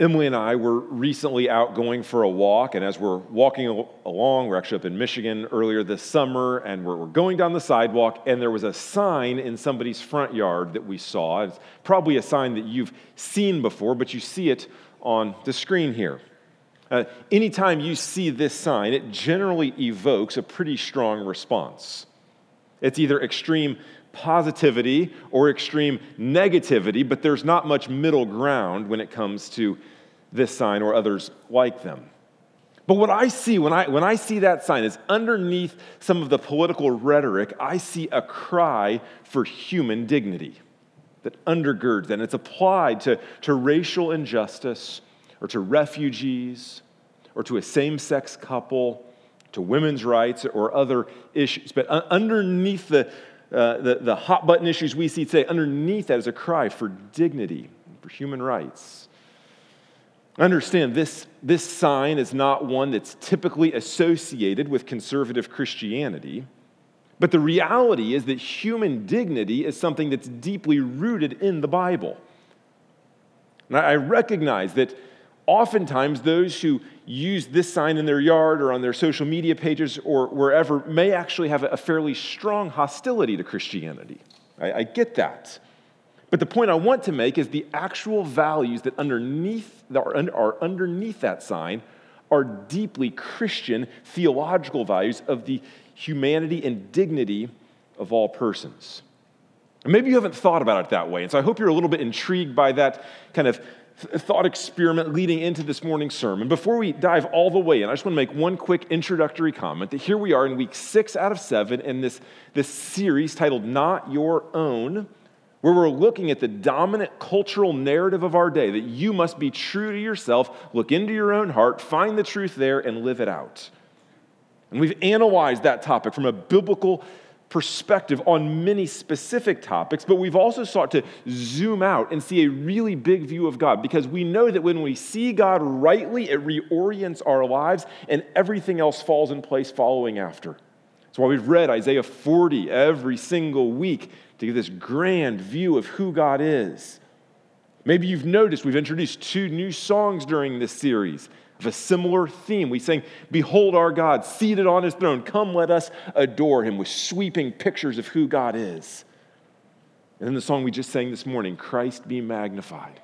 Emily and I were recently out going for a walk, and as we're walking along, we're actually up in Michigan earlier this summer, and we're, going down the sidewalk, and there was a sign in somebody's front yard that we saw. It's probably a sign that you've seen before, but you see it on the screen here. Uh, anytime you see this sign, it generally evokes a pretty strong response. It's either extreme positivity or extreme negativity, but there's not much middle ground when it comes to this sign or others like them. But what I see when I, when I see that sign is underneath some of the political rhetoric, I see a cry for human dignity that undergirds that. And it's applied to, to racial injustice or to refugees or to a same sex couple, to women's rights or other issues. But underneath the, uh, the, the hot button issues we see today, underneath that is a cry for dignity, for human rights. Understand this, this sign is not one that's typically associated with conservative Christianity, but the reality is that human dignity is something that's deeply rooted in the Bible. And I recognize that oftentimes those who use this sign in their yard or on their social media pages or wherever may actually have a fairly strong hostility to Christianity. I, I get that. But the point I want to make is the actual values that underneath that are, underneath that sign are deeply Christian theological values of the humanity and dignity of all persons. And maybe you haven't thought about it that way, and so I hope you're a little bit intrigued by that kind of thought experiment leading into this morning's sermon. Before we dive all the way in, I just want to make one quick introductory comment that here we are in week six out of seven in this, this series titled Not Your Own, where we're looking at the dominant cultural narrative of our day that you must be true to yourself, look into your own heart, find the truth there, and live it out. And we've analyzed that topic from a biblical perspective on many specific topics, but we've also sought to zoom out and see a really big view of God because we know that when we see God rightly, it reorients our lives and everything else falls in place following after. That's why we've read Isaiah 40 every single week to get this grand view of who God is. Maybe you've noticed we've introduced two new songs during this series of a similar theme. We sang, Behold our God, seated on his throne. Come, let us adore him with sweeping pictures of who God is. And then the song we just sang this morning, Christ be magnified,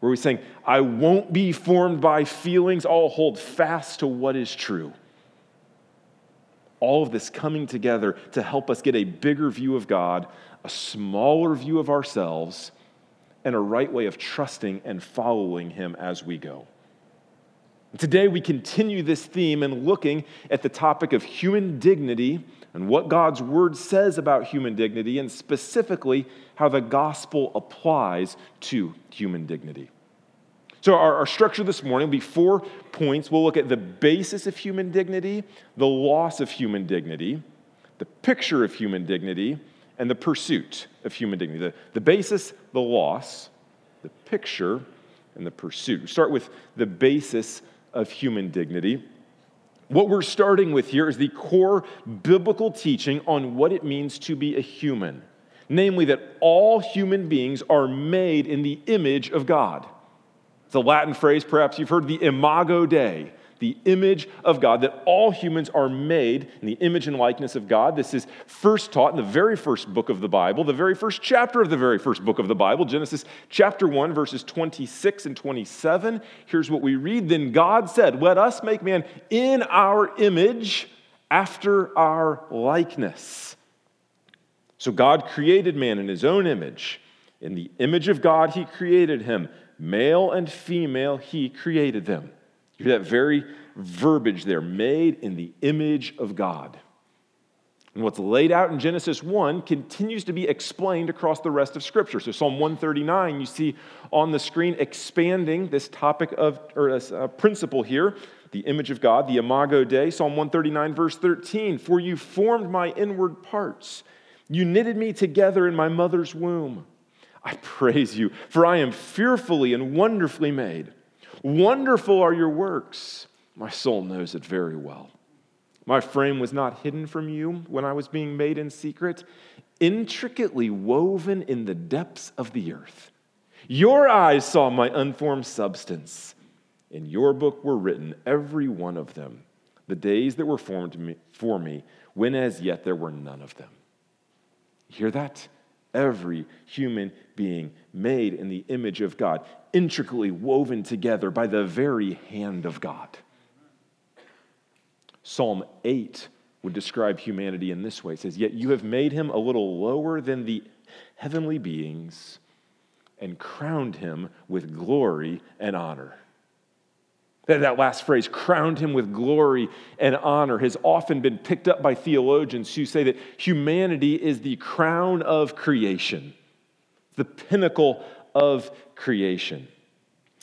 where we sang, I won't be formed by feelings, I'll hold fast to what is true. All of this coming together to help us get a bigger view of God, a smaller view of ourselves, and a right way of trusting and following Him as we go. Today, we continue this theme and looking at the topic of human dignity and what God's word says about human dignity, and specifically how the gospel applies to human dignity. So, our, our, structure this morning will be four points. We'll look at the basis of human dignity, the loss of human dignity, the picture of human dignity, and the pursuit of human dignity. The, the basis, the loss, the picture, and the pursuit. We start with the basis of human dignity. What we're starting with here is the core biblical teaching on what it means to be a human, namely, that all human beings are made in the image of God. It's a Latin phrase, perhaps you've heard the imago Dei, the image of God, that all humans are made in the image and likeness of God. This is first taught in the very first book of the Bible, the very first chapter of the very first book of the Bible, Genesis chapter 1, verses 26 and 27. Here's what we read Then God said, Let us make man in our image after our likeness. So God created man in his own image. In the image of God, he created him. Male and female, he created them. You hear that very verbiage there made in the image of God. And what's laid out in Genesis 1 continues to be explained across the rest of Scripture. So, Psalm 139, you see on the screen expanding this topic of, or this uh, principle here, the image of God, the imago Dei. Psalm 139, verse 13 For you formed my inward parts, you knitted me together in my mother's womb. I praise you, for I am fearfully and wonderfully made. Wonderful are your works. My soul knows it very well. My frame was not hidden from you when I was being made in secret, intricately woven in the depths of the earth. Your eyes saw my unformed substance. In your book were written, every one of them, the days that were formed for me, when as yet there were none of them. hear that? Every human being made in the image of God, intricately woven together by the very hand of God. Psalm 8 would describe humanity in this way it says, Yet you have made him a little lower than the heavenly beings and crowned him with glory and honor. That, last phrase, crowned him with glory and honor, has often been picked up by theologians who say that humanity is the crown of creation, the pinnacle of creation.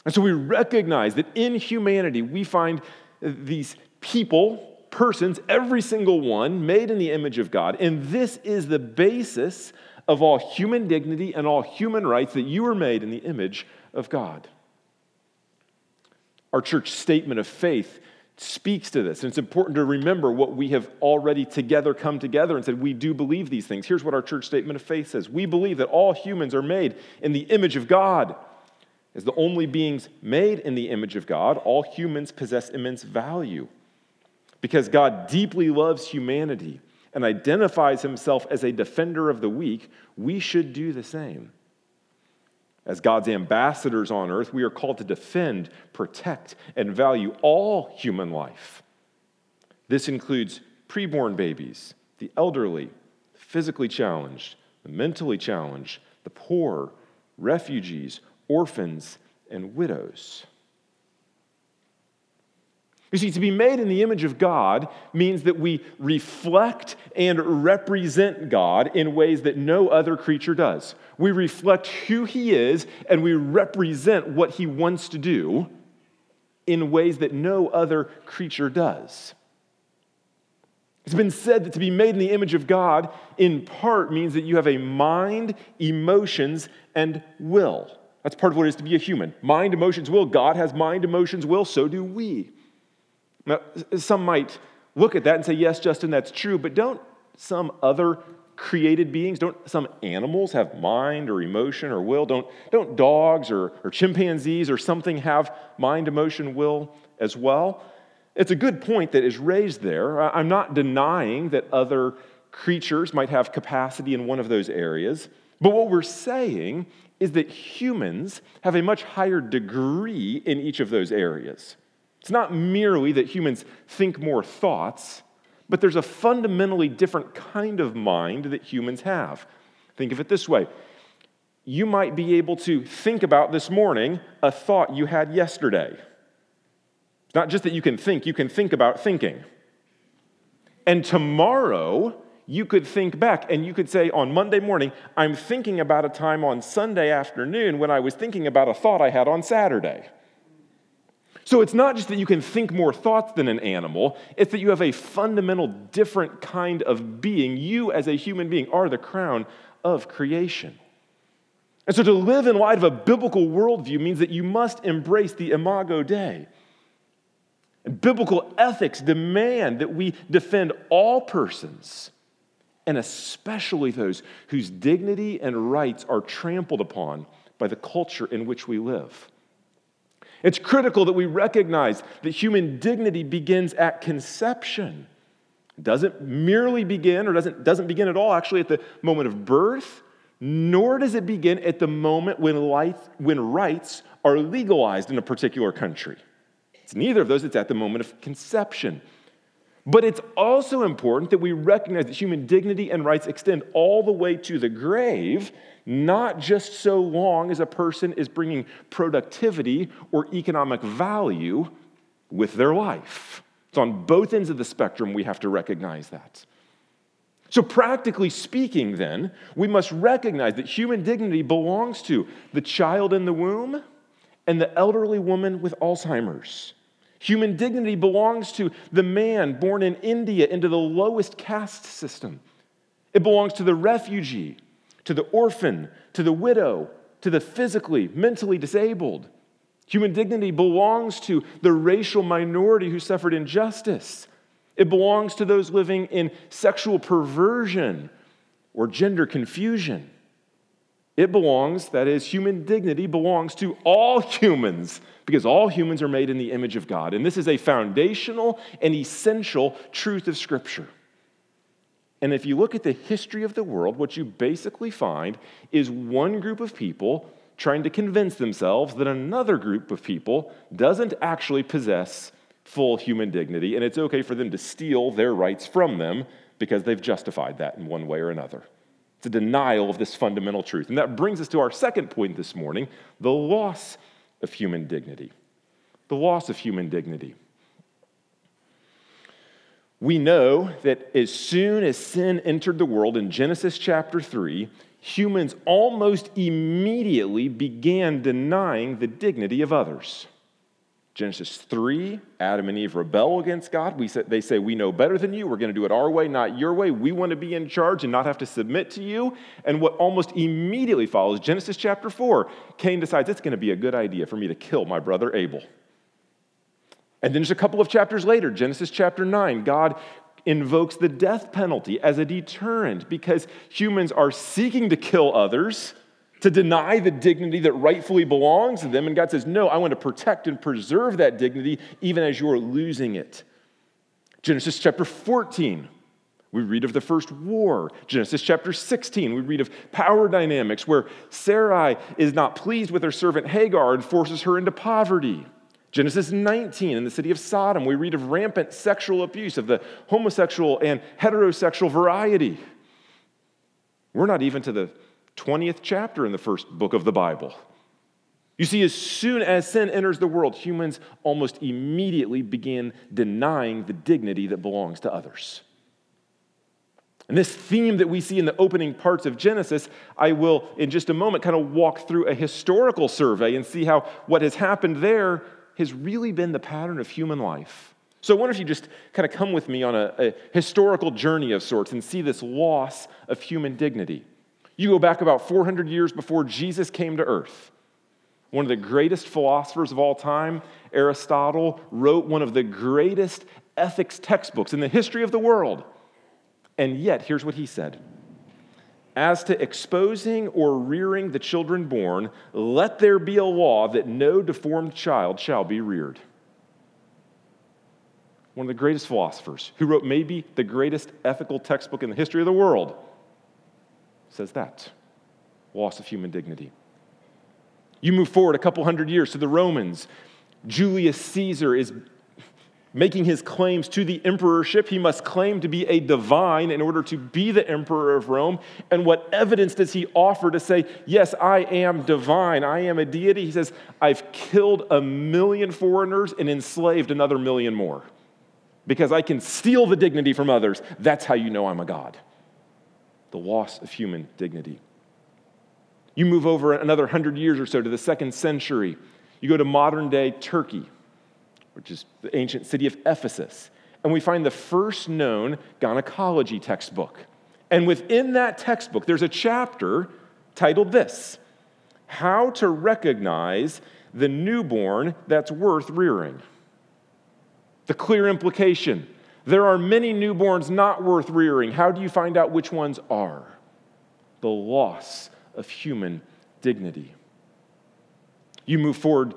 And so we recognize that in humanity, we find these people, persons, every single one made in the image of God. And this is the basis of all human dignity and all human rights that you were made in the image of God. Our church statement of faith speaks to this. And it's important to remember what we have already together come together and said, we do believe these things. Here's what our church statement of faith says We believe that all humans are made in the image of God. As the only beings made in the image of God, all humans possess immense value. Because God deeply loves humanity and identifies himself as a defender of the weak, we should do the same. As God's ambassadors on earth, we are called to defend, protect, and value all human life. This includes preborn babies, the elderly, physically challenged, the mentally challenged, the poor, refugees, orphans, and widows. You see, to be made in the image of God means that we reflect and represent God in ways that no other creature does. We reflect who He is and we represent what He wants to do in ways that no other creature does. It's been said that to be made in the image of God, in part, means that you have a mind, emotions, and will. That's part of what it is to be a human. Mind, emotions, will. God has mind, emotions, will. So do we. Now, some might look at that and say, yes, Justin, that's true, but don't some other created beings, don't some animals have mind or emotion or will? Don't, don't dogs or, or chimpanzees or something have mind, emotion, will as well? It's a good point that is raised there. I'm not denying that other creatures might have capacity in one of those areas, but what we're saying is that humans have a much higher degree in each of those areas. It's not merely that humans think more thoughts, but there's a fundamentally different kind of mind that humans have. Think of it this way you might be able to think about this morning a thought you had yesterday. It's not just that you can think, you can think about thinking. And tomorrow, you could think back and you could say on Monday morning, I'm thinking about a time on Sunday afternoon when I was thinking about a thought I had on Saturday. So it's not just that you can think more thoughts than an animal, it's that you have a fundamental different kind of being. You, as a human being, are the crown of creation. And so to live in light of a biblical worldview means that you must embrace the imago Dei. And biblical ethics demand that we defend all persons and especially those whose dignity and rights are trampled upon by the culture in which we live. It's critical that we recognize that human dignity begins at conception. It doesn't merely begin, or doesn't, doesn't begin at all actually at the moment of birth, nor does it begin at the moment when, life, when rights are legalized in a particular country. It's neither of those, it's at the moment of conception. But it's also important that we recognize that human dignity and rights extend all the way to the grave, not just so long as a person is bringing productivity or economic value with their life. It's on both ends of the spectrum we have to recognize that. So, practically speaking, then, we must recognize that human dignity belongs to the child in the womb and the elderly woman with Alzheimer's. Human dignity belongs to the man born in India into the lowest caste system. It belongs to the refugee, to the orphan, to the widow, to the physically, mentally disabled. Human dignity belongs to the racial minority who suffered injustice. It belongs to those living in sexual perversion or gender confusion. It belongs, that is, human dignity belongs to all humans because all humans are made in the image of God. And this is a foundational and essential truth of Scripture. And if you look at the history of the world, what you basically find is one group of people trying to convince themselves that another group of people doesn't actually possess full human dignity, and it's okay for them to steal their rights from them because they've justified that in one way or another. It's a denial of this fundamental truth. And that brings us to our second point this morning the loss of human dignity. The loss of human dignity. We know that as soon as sin entered the world in Genesis chapter 3, humans almost immediately began denying the dignity of others. Genesis 3, Adam and Eve rebel against God. We say, they say, We know better than you. We're going to do it our way, not your way. We want to be in charge and not have to submit to you. And what almost immediately follows, Genesis chapter 4, Cain decides it's going to be a good idea for me to kill my brother Abel. And then just a couple of chapters later, Genesis chapter 9, God invokes the death penalty as a deterrent because humans are seeking to kill others to deny the dignity that rightfully belongs to them. And God says, No, I want to protect and preserve that dignity even as you're losing it. Genesis chapter 14, we read of the first war. Genesis chapter 16, we read of power dynamics where Sarai is not pleased with her servant Hagar and forces her into poverty. Genesis 19, in the city of Sodom, we read of rampant sexual abuse of the homosexual and heterosexual variety. We're not even to the 20th chapter in the first book of the Bible. You see, as soon as sin enters the world, humans almost immediately begin denying the dignity that belongs to others. And this theme that we see in the opening parts of Genesis, I will, in just a moment, kind of walk through a historical survey and see how what has happened there has really been the pattern of human life. So I wonder if you just kind of come with me on a, a historical journey of sorts and see this loss of human dignity. You go back about 400 years before Jesus came to earth. One of the greatest philosophers of all time, Aristotle, wrote one of the greatest ethics textbooks in the history of the world. And yet, here's what he said As to exposing or rearing the children born, let there be a law that no deformed child shall be reared. One of the greatest philosophers, who wrote maybe the greatest ethical textbook in the history of the world says that loss of human dignity. You move forward a couple hundred years to the Romans. Julius Caesar is making his claims to the emperorship. He must claim to be a divine in order to be the emperor of Rome. And what evidence does he offer to say, Yes, I am divine, I am a deity? He says, I've killed a million foreigners and enslaved another million more because I can steal the dignity from others. That's how you know I'm a god the loss of human dignity. You move over another hundred years or so to the second century. You go to modern day Turkey, which is the ancient city of Ephesus, and we find the first known gynecology textbook. And within that textbook, there's a chapter titled This How to Recognize the Newborn That's Worth Rearing. The clear implication there are many newborns not worth rearing. How do you find out which ones are? The loss of human dignity. You move forward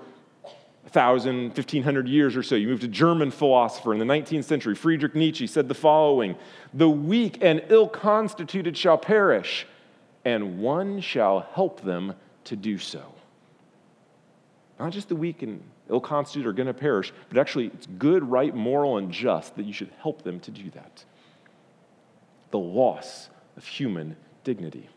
1,000, 1,500 years or so. You move to German philosopher in the 19th century. Friedrich Nietzsche said the following The weak and ill constituted shall perish, and one shall help them to do so. Not just the weak and ill constituted are going to perish, but actually it's good, right, moral, and just that you should help them to do that. The loss of human dignity.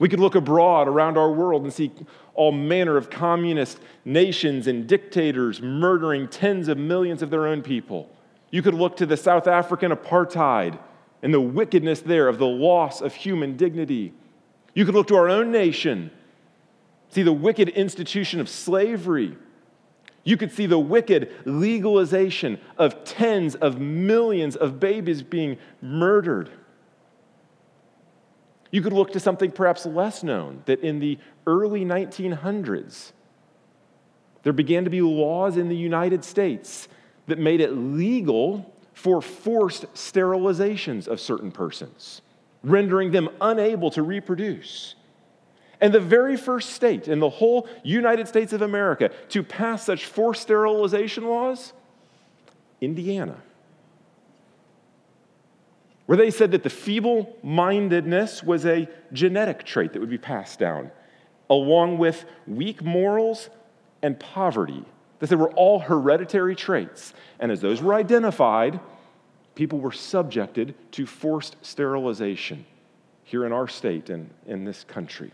We could look abroad around our world and see all manner of communist nations and dictators murdering tens of millions of their own people. You could look to the South African apartheid and the wickedness there of the loss of human dignity. You could look to our own nation, see the wicked institution of slavery you could see the wicked legalization of tens of millions of babies being murdered. You could look to something perhaps less known that in the early 1900s, there began to be laws in the United States that made it legal for forced sterilizations of certain persons, rendering them unable to reproduce. And the very first state in the whole United States of America to pass such forced sterilization laws? Indiana. Where they said that the feeble mindedness was a genetic trait that would be passed down, along with weak morals and poverty. That they were all hereditary traits. And as those were identified, people were subjected to forced sterilization here in our state and in this country.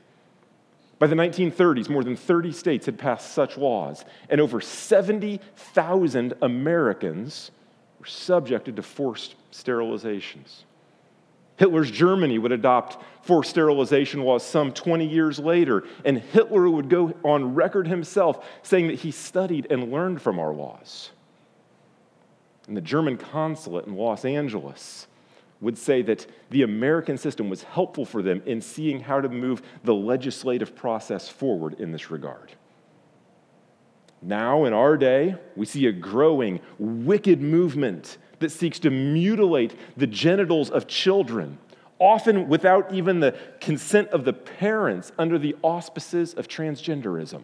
By the 1930s, more than 30 states had passed such laws, and over 70,000 Americans were subjected to forced sterilizations. Hitler's Germany would adopt forced sterilization laws some 20 years later, and Hitler would go on record himself saying that he studied and learned from our laws. And the German consulate in Los Angeles would say that the American system was helpful for them in seeing how to move the legislative process forward in this regard. Now, in our day, we see a growing, wicked movement that seeks to mutilate the genitals of children, often without even the consent of the parents, under the auspices of transgenderism.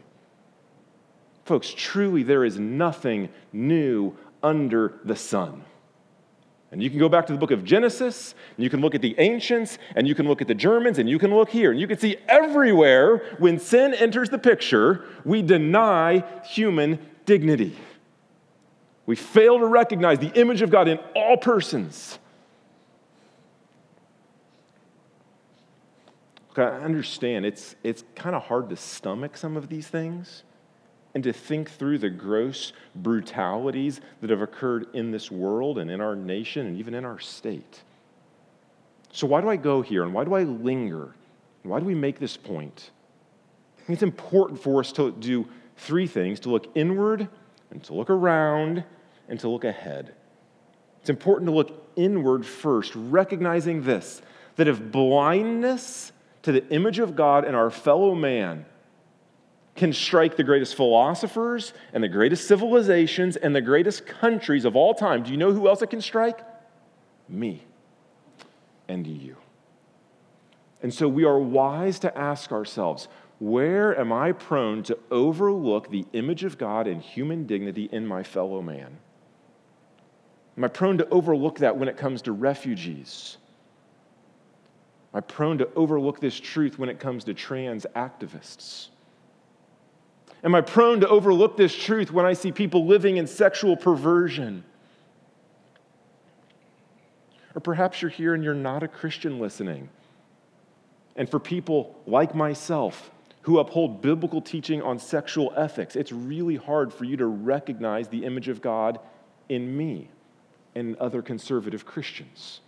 Folks, truly, there is nothing new under the sun. And you can go back to the book of Genesis, and you can look at the ancients, and you can look at the Germans, and you can look here, and you can see everywhere when sin enters the picture, we deny human dignity. We fail to recognize the image of God in all persons. Okay, I understand it's, it's kind of hard to stomach some of these things and to think through the gross brutalities that have occurred in this world and in our nation and even in our state. So, why do I go here and why do I linger? Why do we make this point? It's important for us to do three things to look inward and to look around and to look ahead. It's important to look inward first, recognizing this that if blindness to the image of God in our fellow man can strike the greatest philosophers and the greatest civilizations and the greatest countries of all time. Do you know who else it can strike? Me and you. And so we are wise to ask ourselves where am I prone to overlook the image of God and human dignity in my fellow man? Am I prone to overlook that when it comes to refugees? Am I prone to overlook this truth when it comes to trans activists? Am I prone to overlook this truth when I see people living in sexual perversion? Or perhaps you're here and you're not a Christian listening. And for people like myself who uphold biblical teaching on sexual ethics, it's really hard for you to recognize the image of God in me and other conservative Christians.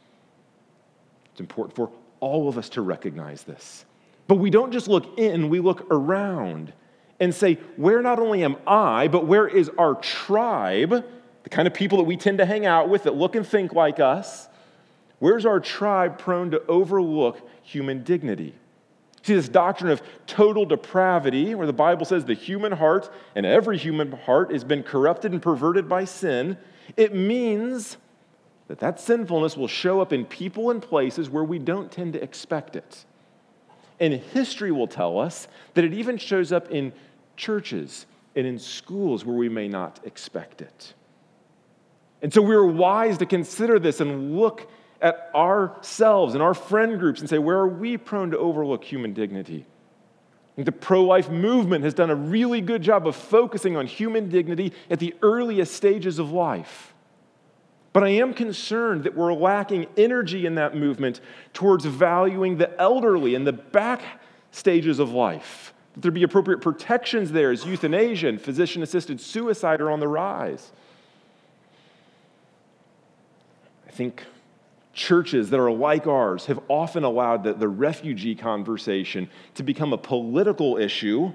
It's important for all of us to recognize this. But we don't just look in, we look around and say, where not only am I, but where is our tribe, the kind of people that we tend to hang out with that look and think like us? Where's our tribe prone to overlook human dignity? See, this doctrine of total depravity, where the Bible says the human heart and every human heart has been corrupted and perverted by sin, it means that that sinfulness will show up in people and places where we don't tend to expect it. And history will tell us that it even shows up in churches and in schools where we may not expect it. And so we're wise to consider this and look at ourselves and our friend groups and say, where are we prone to overlook human dignity? The pro life movement has done a really good job of focusing on human dignity at the earliest stages of life. But I am concerned that we're lacking energy in that movement towards valuing the elderly in the back stages of life. That there be appropriate protections there as euthanasia and physician assisted suicide are on the rise. I think churches that are like ours have often allowed the, the refugee conversation to become a political issue.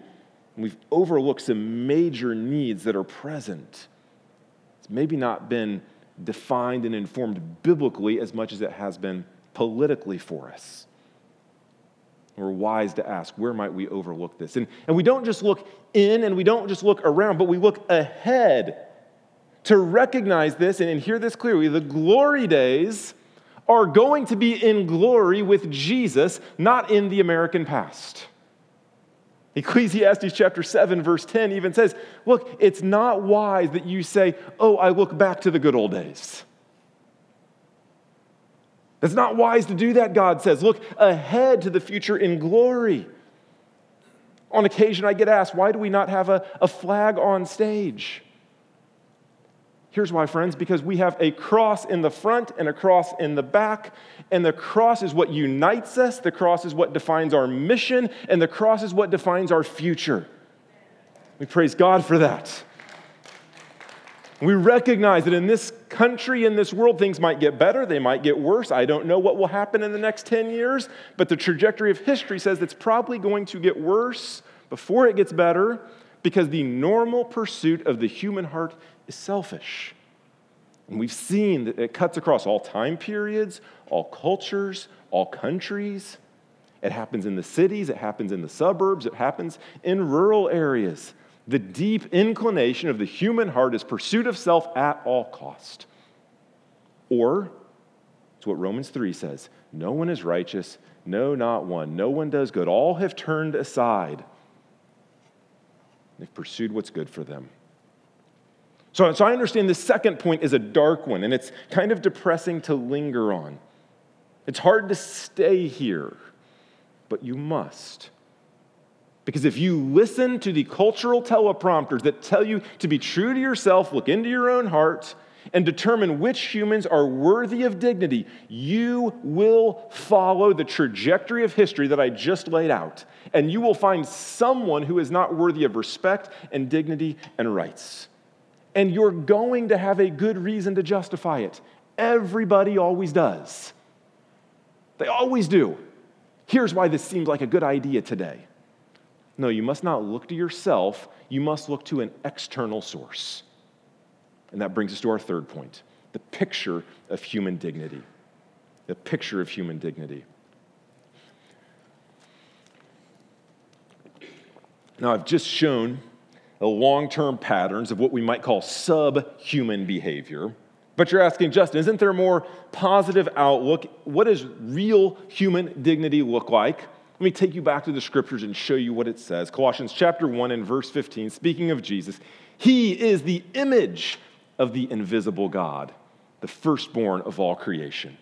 And we've overlooked some major needs that are present. It's maybe not been defined and informed biblically as much as it has been politically for us. We're wise to ask, where might we overlook this? And, and we don't just look in and we don't just look around, but we look ahead to recognize this and, and hear this clearly. The glory days are going to be in glory with Jesus, not in the American past. Ecclesiastes chapter 7, verse 10 even says, Look, it's not wise that you say, Oh, I look back to the good old days. It's not wise to do that, God says. Look ahead to the future in glory. On occasion, I get asked, Why do we not have a, a flag on stage? Here's why, friends because we have a cross in the front and a cross in the back, and the cross is what unites us, the cross is what defines our mission, and the cross is what defines our future. We praise God for that. We recognize that in this country, in this world, things might get better, they might get worse. I don't know what will happen in the next 10 years, but the trajectory of history says it's probably going to get worse before it gets better because the normal pursuit of the human heart is selfish. And we've seen that it cuts across all time periods, all cultures, all countries. It happens in the cities, it happens in the suburbs, it happens in rural areas. The deep inclination of the human heart is pursuit of self at all cost. Or, it's what Romans 3 says no one is righteous, no, not one. No one does good. All have turned aside. They've pursued what's good for them. So, so I understand the second point is a dark one, and it's kind of depressing to linger on. It's hard to stay here, but you must. Because if you listen to the cultural teleprompters that tell you to be true to yourself, look into your own heart, and determine which humans are worthy of dignity, you will follow the trajectory of history that I just laid out. And you will find someone who is not worthy of respect and dignity and rights and you're going to have a good reason to justify it. Everybody always does. They always do. Here's why this seems like a good idea today. No, you must not look to yourself, you must look to an external source. And that brings us to our third point the picture of human dignity. The picture of human dignity. Now, I've just shown the long term patterns of what we might call subhuman behavior. But you're asking, Justin, isn't there a more positive outlook? What does real human dignity look like? Let me take you back to the scriptures and show you what it says. Colossians chapter 1 and verse 15, speaking of Jesus, he is the image of the invisible God, the firstborn of all creation.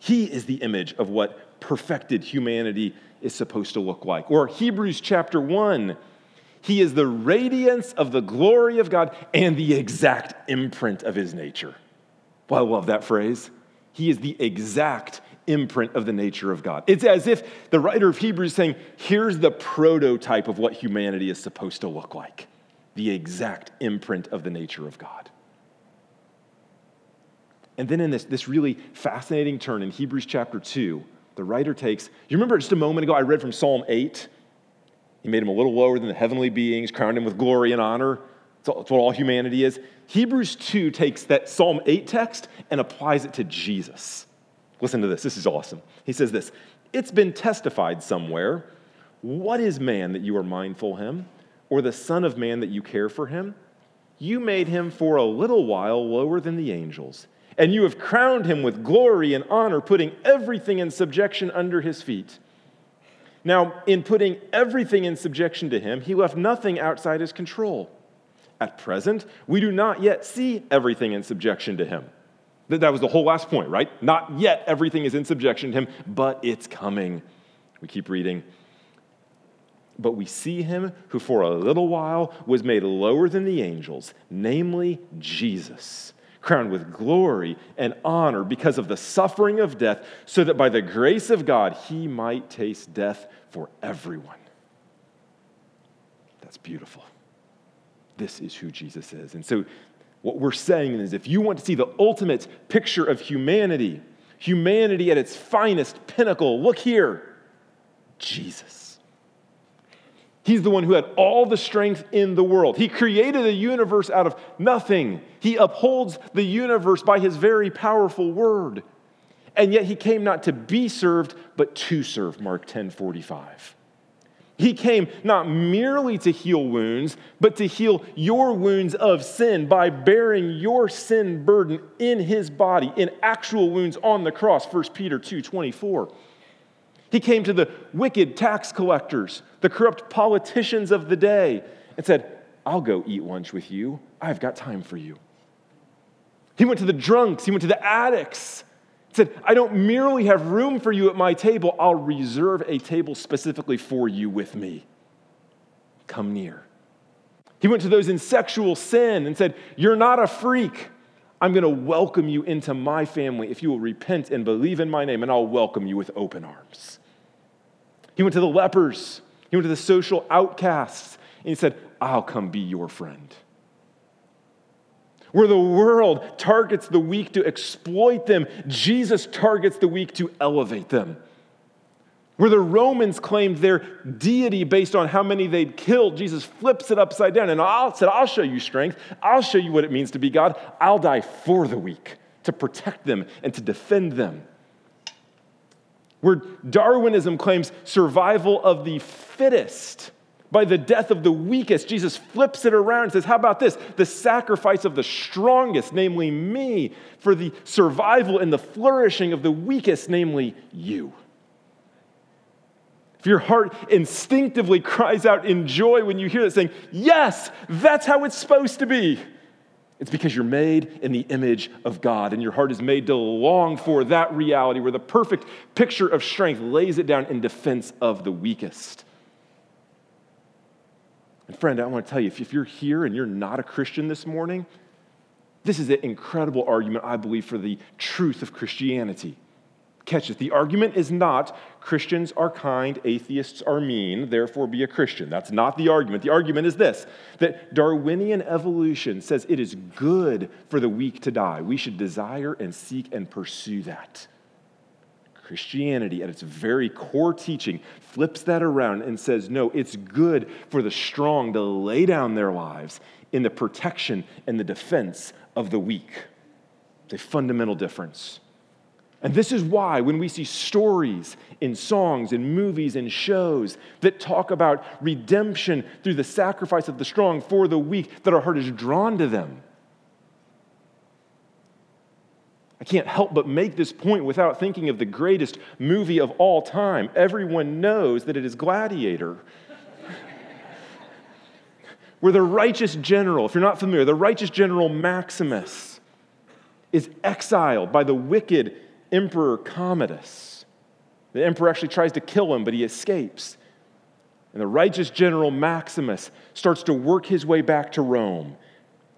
He is the image of what perfected humanity is supposed to look like. Or Hebrews chapter 1, he is the radiance of the glory of God and the exact imprint of his nature. Well, I love that phrase. He is the exact imprint of the nature of God. It's as if the writer of Hebrews is saying, here's the prototype of what humanity is supposed to look like the exact imprint of the nature of God. And then in this, this really fascinating turn in Hebrews chapter 2, the writer takes, you remember just a moment ago I read from Psalm 8 he made him a little lower than the heavenly beings, crowned him with glory and honor. That's what all humanity is. Hebrews 2 takes that Psalm 8 text and applies it to Jesus. Listen to this. This is awesome. He says this It's been testified somewhere. What is man that you are mindful of him, or the Son of Man that you care for him? You made him for a little while lower than the angels, and you have crowned him with glory and honor, putting everything in subjection under his feet. Now, in putting everything in subjection to him, he left nothing outside his control. At present, we do not yet see everything in subjection to him. That was the whole last point, right? Not yet everything is in subjection to him, but it's coming. We keep reading. But we see him who for a little while was made lower than the angels, namely Jesus crowned with glory and honor because of the suffering of death, so that by the grace of God he might taste death for everyone. That's beautiful. This is who Jesus is. And so, what we're saying is if you want to see the ultimate picture of humanity, humanity at its finest pinnacle, look here Jesus. He's the one who had all the strength in the world. He created a universe out of nothing. He upholds the universe by his very powerful word. And yet he came not to be served, but to serve, Mark 10 45. He came not merely to heal wounds, but to heal your wounds of sin by bearing your sin burden in his body, in actual wounds on the cross, 1 Peter 2 24. He came to the wicked tax collectors, the corrupt politicians of the day, and said, I'll go eat lunch with you. I've got time for you. He went to the drunks, he went to the addicts, he said, I don't merely have room for you at my table, I'll reserve a table specifically for you with me. Come near. He went to those in sexual sin and said, You're not a freak. I'm going to welcome you into my family if you will repent and believe in my name, and I'll welcome you with open arms. He went to the lepers, he went to the social outcasts, and he said, I'll come be your friend. Where the world targets the weak to exploit them, Jesus targets the weak to elevate them. Where the Romans claimed their deity based on how many they'd killed, Jesus flips it upside down and I'll, said, I'll show you strength. I'll show you what it means to be God. I'll die for the weak, to protect them and to defend them. Where Darwinism claims survival of the fittest, by the death of the weakest, Jesus flips it around and says, How about this? The sacrifice of the strongest, namely me, for the survival and the flourishing of the weakest, namely you. Your heart instinctively cries out in joy when you hear that, saying, Yes, that's how it's supposed to be, it's because you're made in the image of God, and your heart is made to long for that reality where the perfect picture of strength lays it down in defense of the weakest. And friend, I want to tell you if you're here and you're not a Christian this morning, this is an incredible argument, I believe, for the truth of Christianity. Catch it. The argument is not Christians are kind, atheists are mean, therefore be a Christian. That's not the argument. The argument is this that Darwinian evolution says it is good for the weak to die. We should desire and seek and pursue that. Christianity, at its very core teaching, flips that around and says, no, it's good for the strong to lay down their lives in the protection and the defense of the weak. It's a fundamental difference. And this is why, when we see stories in songs, in movies, in shows that talk about redemption through the sacrifice of the strong for the weak, that our heart is drawn to them. I can't help but make this point without thinking of the greatest movie of all time. Everyone knows that it is Gladiator. Where the righteous general, if you're not familiar, the righteous general Maximus is exiled by the wicked Emperor Commodus. The emperor actually tries to kill him, but he escapes. And the righteous general Maximus starts to work his way back to Rome.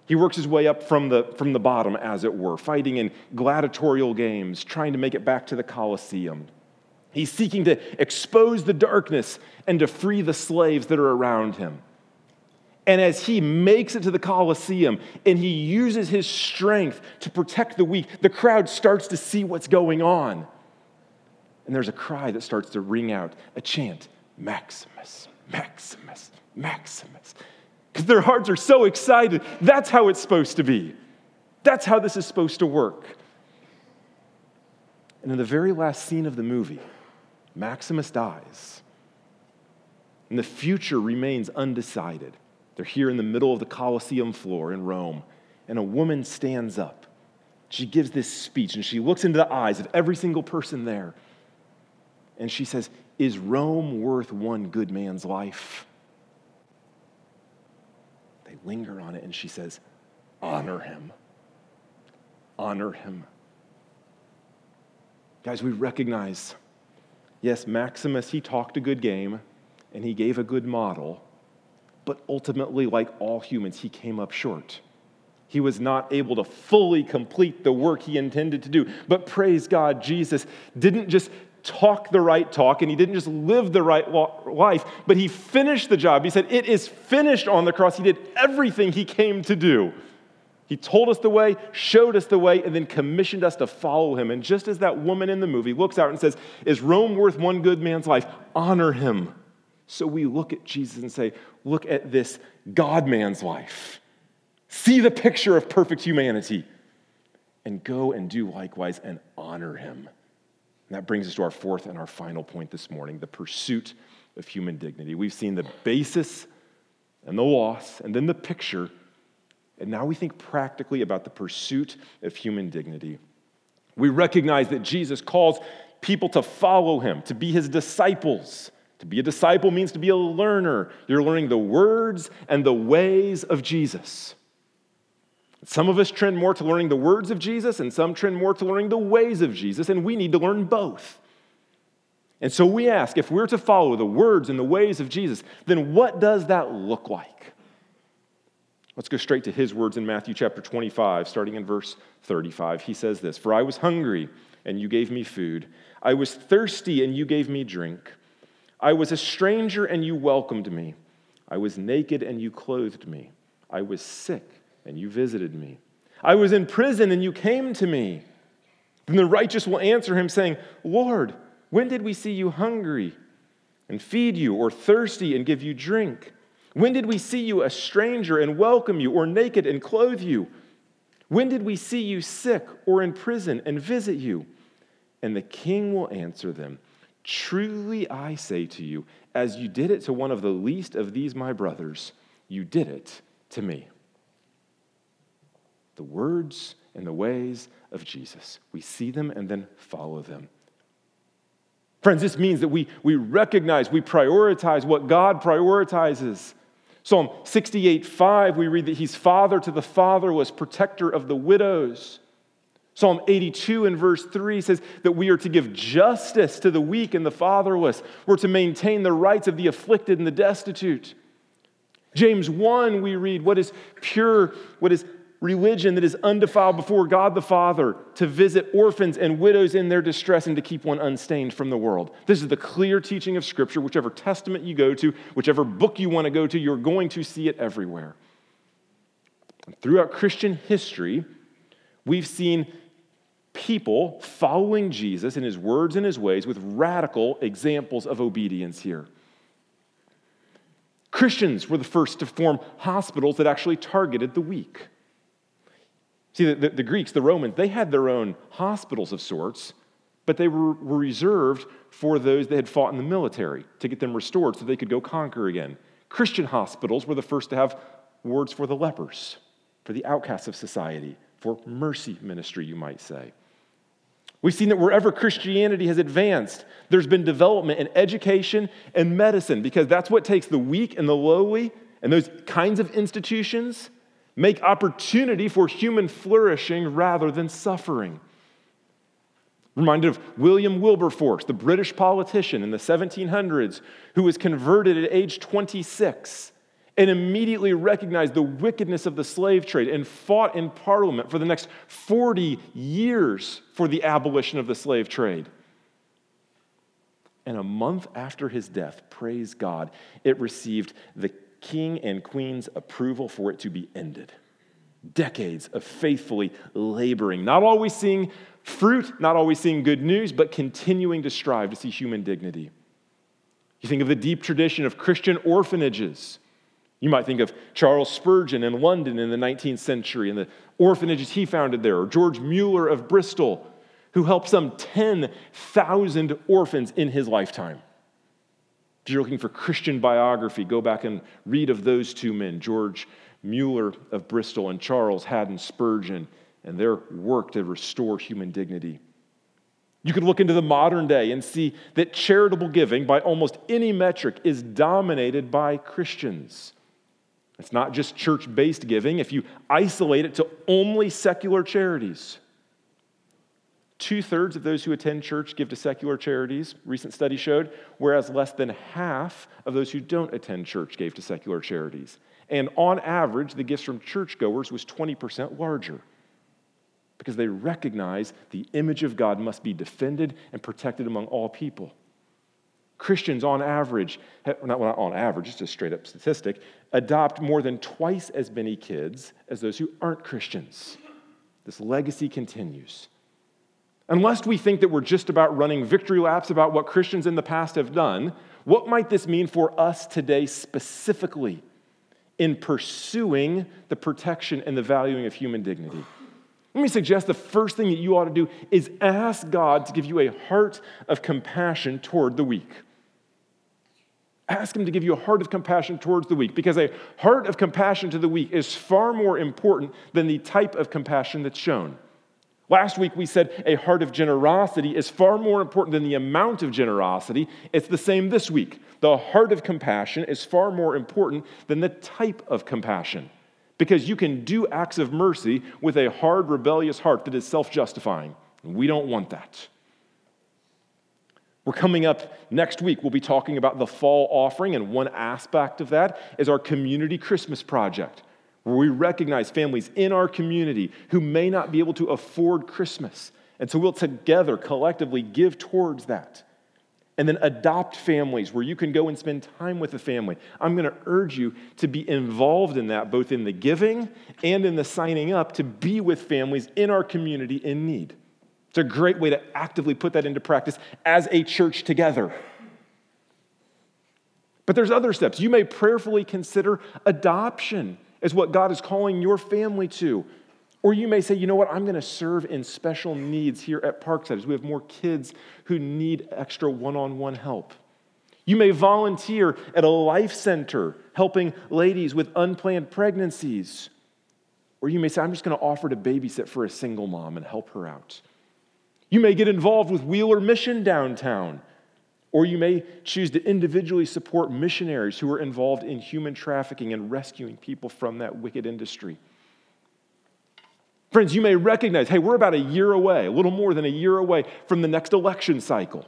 He works his way up from the, from the bottom, as it were, fighting in gladiatorial games, trying to make it back to the Colosseum. He's seeking to expose the darkness and to free the slaves that are around him. And as he makes it to the Colosseum and he uses his strength to protect the weak, the crowd starts to see what's going on. And there's a cry that starts to ring out a chant Maximus, Maximus, Maximus because their hearts are so excited. That's how it's supposed to be. That's how this is supposed to work. And in the very last scene of the movie, Maximus dies. And the future remains undecided. They're here in the middle of the Colosseum floor in Rome, and a woman stands up. She gives this speech, and she looks into the eyes of every single person there. And she says, Is Rome worth one good man's life? They linger on it, and she says, Honor him. Honor him. Guys, we recognize, yes, Maximus, he talked a good game and he gave a good model, but ultimately, like all humans, he came up short. He was not able to fully complete the work he intended to do. But praise God, Jesus didn't just talk the right talk and he didn't just live the right life, but he finished the job. He said, It is finished on the cross. He did everything he came to do. He told us the way, showed us the way, and then commissioned us to follow him. And just as that woman in the movie looks out and says, Is Rome worth one good man's life? Honor him. So we look at Jesus and say, Look at this God man's life. See the picture of perfect humanity. And go and do likewise and honor him. And that brings us to our fourth and our final point this morning the pursuit of human dignity. We've seen the basis and the loss, and then the picture. And now we think practically about the pursuit of human dignity. We recognize that Jesus calls people to follow him, to be his disciples. To be a disciple means to be a learner. You're learning the words and the ways of Jesus. Some of us trend more to learning the words of Jesus, and some trend more to learning the ways of Jesus, and we need to learn both. And so we ask if we're to follow the words and the ways of Jesus, then what does that look like? Let's go straight to his words in Matthew chapter 25, starting in verse 35. He says this For I was hungry, and you gave me food. I was thirsty, and you gave me drink. I was a stranger, and you welcomed me. I was naked, and you clothed me. I was sick and you visited me. I was in prison and you came to me. Then the righteous will answer him, saying, Lord, when did we see you hungry and feed you, or thirsty and give you drink? When did we see you a stranger and welcome you, or naked and clothe you? When did we see you sick or in prison and visit you? And the king will answer them Truly I say to you, as you did it to one of the least of these my brothers, you did it to me the words and the ways of Jesus. We see them and then follow them. Friends, this means that we, we recognize, we prioritize what God prioritizes. Psalm 68 5, we read that He's father to the fatherless, protector of the widows. Psalm 82 and verse 3 says that we are to give justice to the weak and the fatherless. We're to maintain the rights of the afflicted and the destitute. James 1, we read, what is pure, what is religion that is undefiled before God the Father, to visit orphans and widows in their distress, and to keep one unstained from the world. This is the clear teaching of Scripture. Whichever testament you go to, whichever book you want to go to, you're going to see it everywhere. Throughout Christian history, we've seen people following Jesus in his words and his ways with radical examples of obedience here. Christians were the first to form hospitals that actually targeted the weak. See, the, the, the, Greeks, the Romans, they had their own hospitals of sorts, but they were, were reserved for those that had fought in the military to get them restored so they could go conquer again. Christian hospitals were the first to have wards for the lepers, for the outcasts of society, for mercy ministry, you might say. We've seen that wherever Christianity has advanced, there's been development in education and medicine because that's what takes the weak and the lowly and those kinds of institutions make opportunity for human flourishing rather than suffering. Reminded of William Wilberforce, the British politician in the 1700s, who was converted at age 26 and immediately recognized the wickedness of the slave trade and fought in Parliament for the next 40 years for the abolition of the slave trade. And a month after his death, praise God, it received the king and queen's approval for it to be ended. Decades of faithfully laboring, not always seeing fruit, not always seeing good news, but continuing to strive to see human dignity. You think of the deep tradition of Christian orphanages. You might think of Charles Spurgeon in London in the 19th century and the orphanages he founded there, or George Mueller of Bristol, who helped some 10,000 orphans in his lifetime. If you're looking for Christian biography, go back and read of those two men, George Mueller of Bristol and Charles Haddon Spurgeon, and their work to restore human dignity. You could look into the modern day and see that charitable giving, by almost any metric, is dominated by Christians. It's not just church based giving. If you isolate it to only secular charities, Two thirds of those who attend church give to secular charities, recent study showed, whereas less than half of those who don't attend church gave to secular charities. And on average, the gifts from churchgoers was 20% larger because they recognize the image of God must be defended and protected among all people. Christians, on average, eh, not, well, not on average, just a straight up statistic, adopt more than twice as many kids as those who aren't Christians. This legacy continues. Unless we think that we're just about running victory laps about what Christians in the past have done, what might this mean for us today specifically in pursuing the protection and the valuing of human dignity? Let me suggest the first thing that you ought to do is ask God to give you a heart of compassion toward the weak. Ask Him to give you a heart of compassion towards the weak because a heart of compassion to the weak is far more important than the type of compassion that's shown. Last week we said a heart of generosity is far more important than the amount of generosity. It's the same this week. The heart of compassion is far more important than the type of compassion because you can do acts of mercy with a hard, rebellious heart that is self justifying. We don't want that. We're coming up next week. We'll be talking about the fall offering, and one aspect of that is our community Christmas project where we recognize families in our community who may not be able to afford Christmas. And so we'll together collectively give towards that. And then adopt families where you can go and spend time with a family. I'm going to urge you to be involved in that, both in the giving and in the signing up to be with families in our community in need. It's a great way to actively put that into practice as a church together. But there's other steps. You may prayerfully consider adoption as what God is calling your family to. Or you may say, you know what, I'm going to serve in special needs here at Parkside as we have more kids who need extra one on one help. You may volunteer at a life center helping ladies with unplanned pregnancies. Or you may say, I'm just going to offer to babysit for a single mom and help her out. You may get involved with Wheeler Mission downtown or you may choose to individually support missionaries who are involved in human trafficking and rescuing people from that wicked industry. Friends, you may recognize hey, we're about a year away, a little more than a year away from the next election cycle.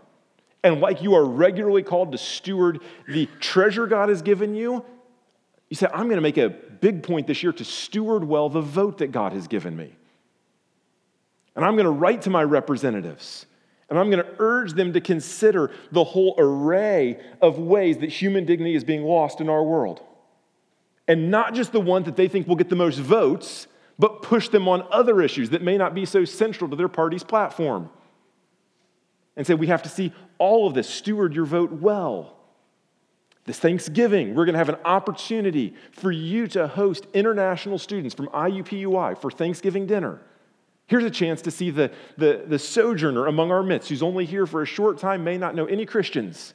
And like you are regularly called to steward the treasure God has given you, you say, I'm going to make a big point this year to steward well the vote that God has given me. And I'm going to write to my representatives and I'm going to urge them to consider the whole array of ways that human dignity is being lost in our world. And not just the ones that they think will get the most votes, but push them on other issues that may not be so central to their party's platform. And say, we have to see all of this. Steward your vote well. This Thanksgiving, we're going to have an opportunity for you to host international students from IUPUI for Thanksgiving dinner. Here's a chance to see the, the, the sojourner among our midst who's only here for a short time, may not know any Christians,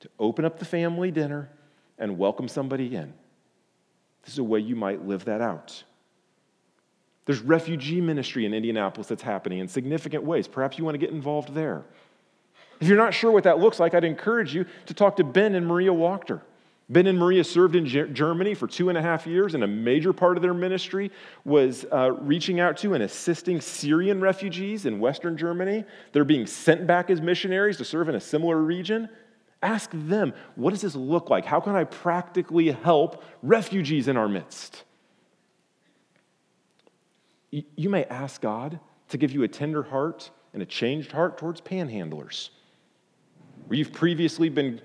to open up the family dinner and welcome somebody in. This is a way you might live that out. There's refugee ministry in Indianapolis that's happening in significant ways. Perhaps you want to get involved there. If you're not sure what that looks like, I'd encourage you to talk to Ben and Maria Wachter. Ben and Maria served in Germany for two and a half years, and a major part of their ministry was uh, reaching out to and assisting Syrian refugees in Western Germany. They're being sent back as missionaries to serve in a similar region. Ask them, what does this look like? How can I practically help refugees in our midst? You may ask God to give you a tender heart and a changed heart towards panhandlers, where you've previously been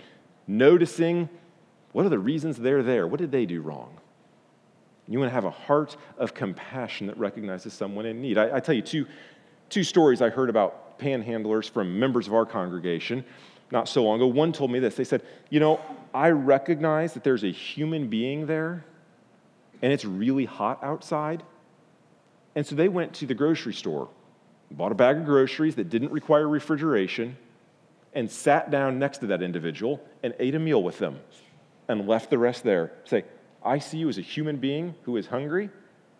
noticing what are the reasons they're there? What did they do wrong? You want to have a heart of compassion that recognizes someone in need. I, I tell you two, two stories I heard about panhandlers from members of our congregation not so long ago. One told me this. They said, You know, I recognize that there's a human being there and it's really hot outside. And so they went to the grocery store, bought a bag of groceries that didn't require refrigeration, and sat down next to that individual and ate a meal with them and left the rest there. Say, I see you as a human being who is hungry,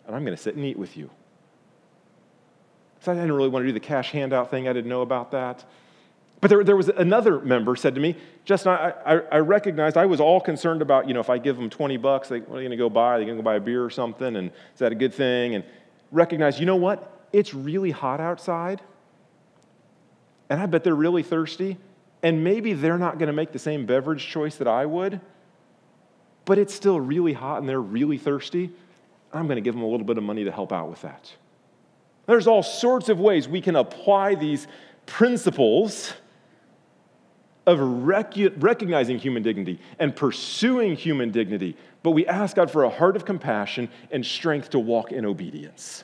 and I'm going to sit and eat with you. So I didn't really want to do the cash handout thing. I didn't know about that. But there, there was another member said to me, Justin, I, I, I, recognized I was all concerned about, you know, if I give them 20 bucks, they, what are they going to go buy? Are they going to go buy a beer or something? And is that a good thing? And recognize, you know what? It's really hot outside. And I bet they're really thirsty. And maybe they're not going to make the same beverage choice that I would but it's still really hot and they're really thirsty, I'm going to give them a little bit of money to help out with that. There's all sorts of ways we can apply these principles of rec- recognizing human dignity and pursuing human dignity, but we ask God for a heart of compassion and strength to walk in obedience.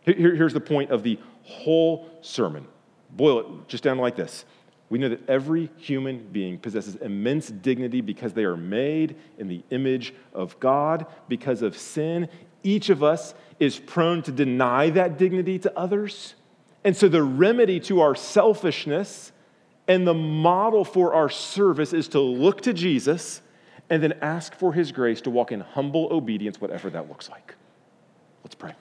Here, here's the point of the whole sermon. Boil it just down like this we know that every human being possesses immense dignity because they are made in the image of God. Because of sin, each of us is prone to deny that dignity to others. And so, the remedy to our selfishness and the model for our service is to look to Jesus and then ask for his grace to walk in humble obedience, whatever that looks like. Let's pray.